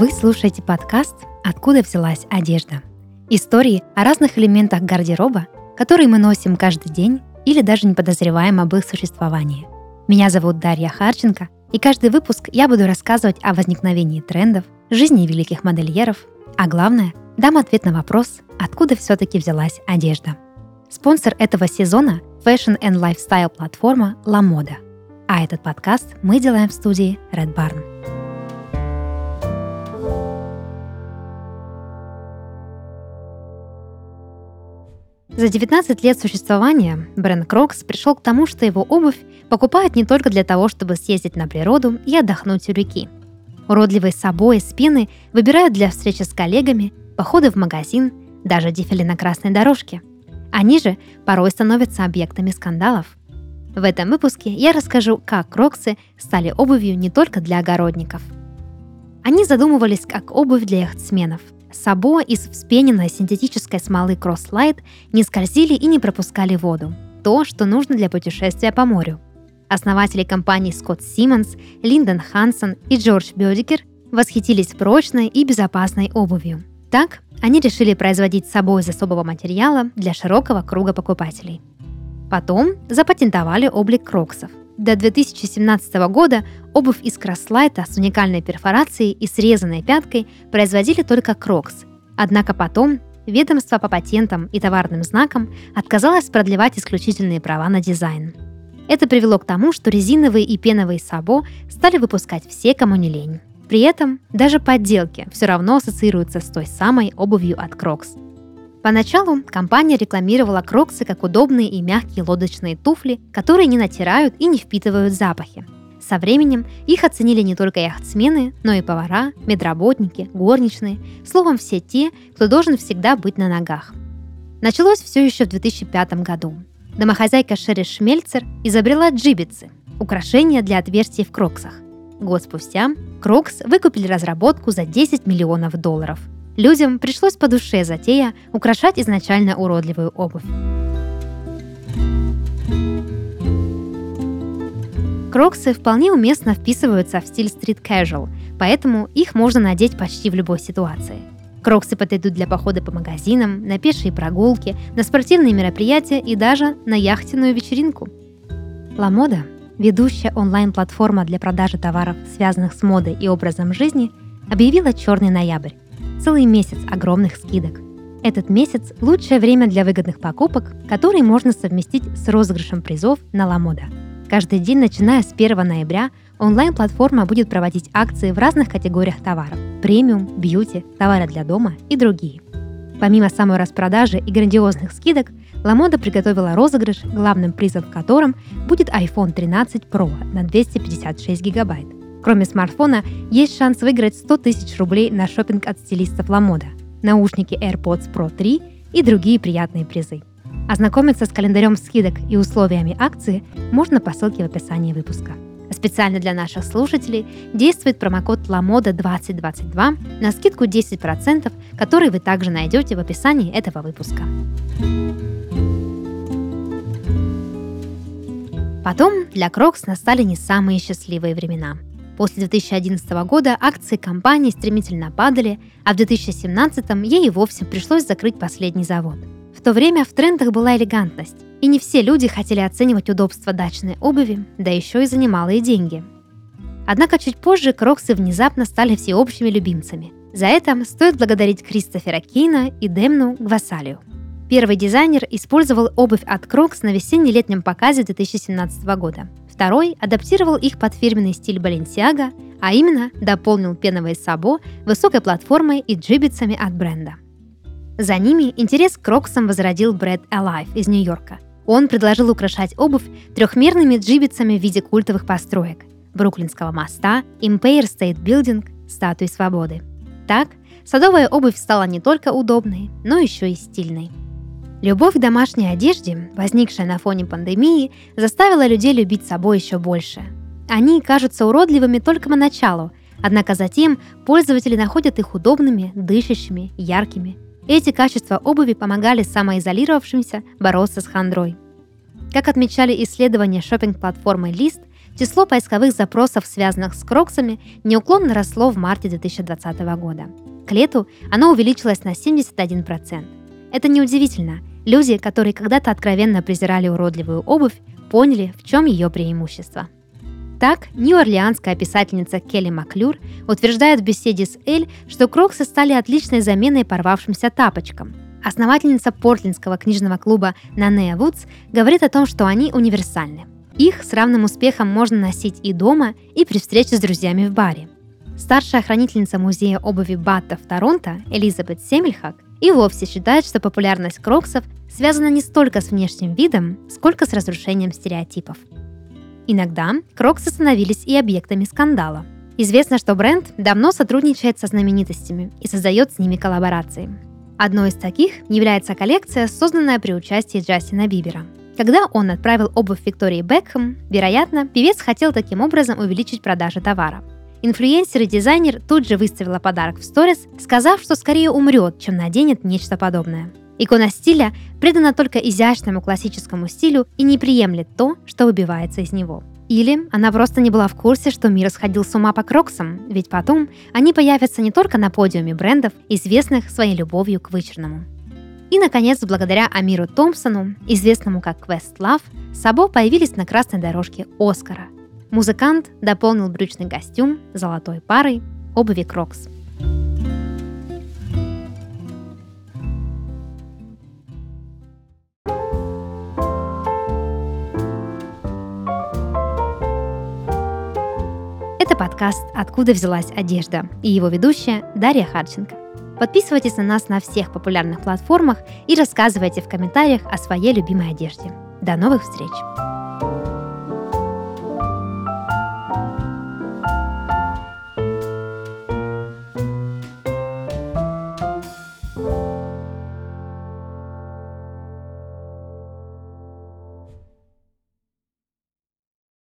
Вы слушаете подкаст «Откуда взялась одежда?» Истории о разных элементах гардероба, которые мы носим каждый день или даже не подозреваем об их существовании. Меня зовут Дарья Харченко, и каждый выпуск я буду рассказывать о возникновении трендов, жизни великих модельеров, а главное, дам ответ на вопрос, откуда все-таки взялась одежда. Спонсор этого сезона – Fashion and Lifestyle платформа La Moda. А этот подкаст мы делаем в студии Red Barn. За 19 лет существования бренд Crocs пришел к тому, что его обувь покупают не только для того, чтобы съездить на природу и отдохнуть у реки. Уродливые собой и спины выбирают для встречи с коллегами, походы в магазин, даже дефиле на красной дорожке. Они же порой становятся объектами скандалов. В этом выпуске я расскажу, как кроксы стали обувью не только для огородников. Они задумывались как обувь для яхтсменов – Сабо из вспененной синтетической смолы Crosslight не скользили и не пропускали воду. То, что нужно для путешествия по морю. Основатели компаний Скотт Симмонс, Линдон Хансен и Джордж Бёдикер восхитились прочной и безопасной обувью. Так, они решили производить Сабо из особого материала для широкого круга покупателей. Потом запатентовали облик кроксов. До 2017 года обувь из кросслайта с уникальной перфорацией и срезанной пяткой производили только Crocs. Однако потом ведомство по патентам и товарным знакам отказалось продлевать исключительные права на дизайн. Это привело к тому, что резиновые и пеновые сабо стали выпускать все, кому не лень. При этом даже подделки все равно ассоциируются с той самой обувью от Crocs – Поначалу компания рекламировала кроксы как удобные и мягкие лодочные туфли, которые не натирают и не впитывают запахи. Со временем их оценили не только яхтсмены, но и повара, медработники, горничные, словом, все те, кто должен всегда быть на ногах. Началось все еще в 2005 году. Домохозяйка Шерри Шмельцер изобрела джибицы – украшения для отверстий в кроксах. Год спустя Crocs выкупили разработку за 10 миллионов долларов – Людям пришлось по душе затея украшать изначально уродливую обувь. Кроксы вполне уместно вписываются в стиль street casual, поэтому их можно надеть почти в любой ситуации. Кроксы подойдут для похода по магазинам, на пешие прогулки, на спортивные мероприятия и даже на яхтенную вечеринку. Ламода, ведущая онлайн-платформа для продажи товаров, связанных с модой и образом жизни, объявила «Черный ноябрь», целый месяц огромных скидок. Этот месяц – лучшее время для выгодных покупок, которые можно совместить с розыгрышем призов на Ламода. Каждый день, начиная с 1 ноября, онлайн-платформа будет проводить акции в разных категориях товаров – премиум, бьюти, товары для дома и другие. Помимо самой распродажи и грандиозных скидок, Ламода приготовила розыгрыш, главным призом в котором будет iPhone 13 Pro на 256 гигабайт. Кроме смартфона, есть шанс выиграть 100 тысяч рублей на шопинг от стилистов Ламода, наушники AirPods Pro 3 и другие приятные призы. Ознакомиться с календарем скидок и условиями акции можно по ссылке в описании выпуска. Специально для наших слушателей действует промокод LAMODA2022 на скидку 10%, который вы также найдете в описании этого выпуска. Потом для Crocs настали не самые счастливые времена – После 2011 года акции компании стремительно падали, а в 2017 ей и вовсе пришлось закрыть последний завод. В то время в трендах была элегантность, и не все люди хотели оценивать удобство дачной обуви, да еще и за немалые деньги. Однако чуть позже кроксы внезапно стали всеобщими любимцами. За это стоит благодарить Кристофера Кейна и Демну Гвасалию. Первый дизайнер использовал обувь от Crocs на весенне-летнем показе 2017 года. Второй адаптировал их под фирменный стиль Balenciaga, а именно дополнил пеновое сабо высокой платформой и джибицами от бренда. За ними интерес к кроксам возродил бренд Alife из Нью-Йорка. Он предложил украшать обувь трехмерными джибицами в виде культовых построек – Бруклинского моста, Empire State Building, статуи свободы. Так, садовая обувь стала не только удобной, но еще и стильной. Любовь к домашней одежде, возникшая на фоне пандемии, заставила людей любить собой еще больше. Они кажутся уродливыми только поначалу, однако затем пользователи находят их удобными, дышащими, яркими. Эти качества обуви помогали самоизолировавшимся бороться с хандрой. Как отмечали исследования шопинг-платформы List, число поисковых запросов, связанных с кроксами, неуклонно росло в марте 2020 года. К лету оно увеличилось на 71%. Это неудивительно. Люди, которые когда-то откровенно презирали уродливую обувь, поняли, в чем ее преимущество. Так, нью-орлеанская писательница Келли Маклюр утверждает в беседе с Эль, что кроксы стали отличной заменой порвавшимся тапочкам. Основательница портлендского книжного клуба Нанея Вудс говорит о том, что они универсальны. Их с равным успехом можно носить и дома, и при встрече с друзьями в баре. Старшая хранительница музея обуви Батта в Торонто Элизабет Семельхак и вовсе считает, что популярность кроксов связана не столько с внешним видом, сколько с разрушением стереотипов. Иногда кроксы становились и объектами скандала. Известно, что бренд давно сотрудничает со знаменитостями и создает с ними коллаборации. Одной из таких является коллекция, созданная при участии Джастина Бибера. Когда он отправил обувь Виктории Бекхэм, вероятно, певец хотел таким образом увеличить продажи товара. Инфлюенсер и дизайнер тут же выставила подарок в сторис, сказав, что скорее умрет, чем наденет нечто подобное. Икона стиля предана только изящному классическому стилю и не приемлет то, что выбивается из него. Или она просто не была в курсе, что мир сходил с ума по кроксам, ведь потом они появятся не только на подиуме брендов, известных своей любовью к вычурному. И, наконец, благодаря Амиру Томпсону, известному как Questlove, Сабо появились на красной дорожке Оскара. Музыкант дополнил брючный костюм золотой парой обуви Crocs – Это подкаст «Откуда взялась одежда» и его ведущая Дарья Харченко. Подписывайтесь на нас на всех популярных платформах и рассказывайте в комментариях о своей любимой одежде. До новых встреч!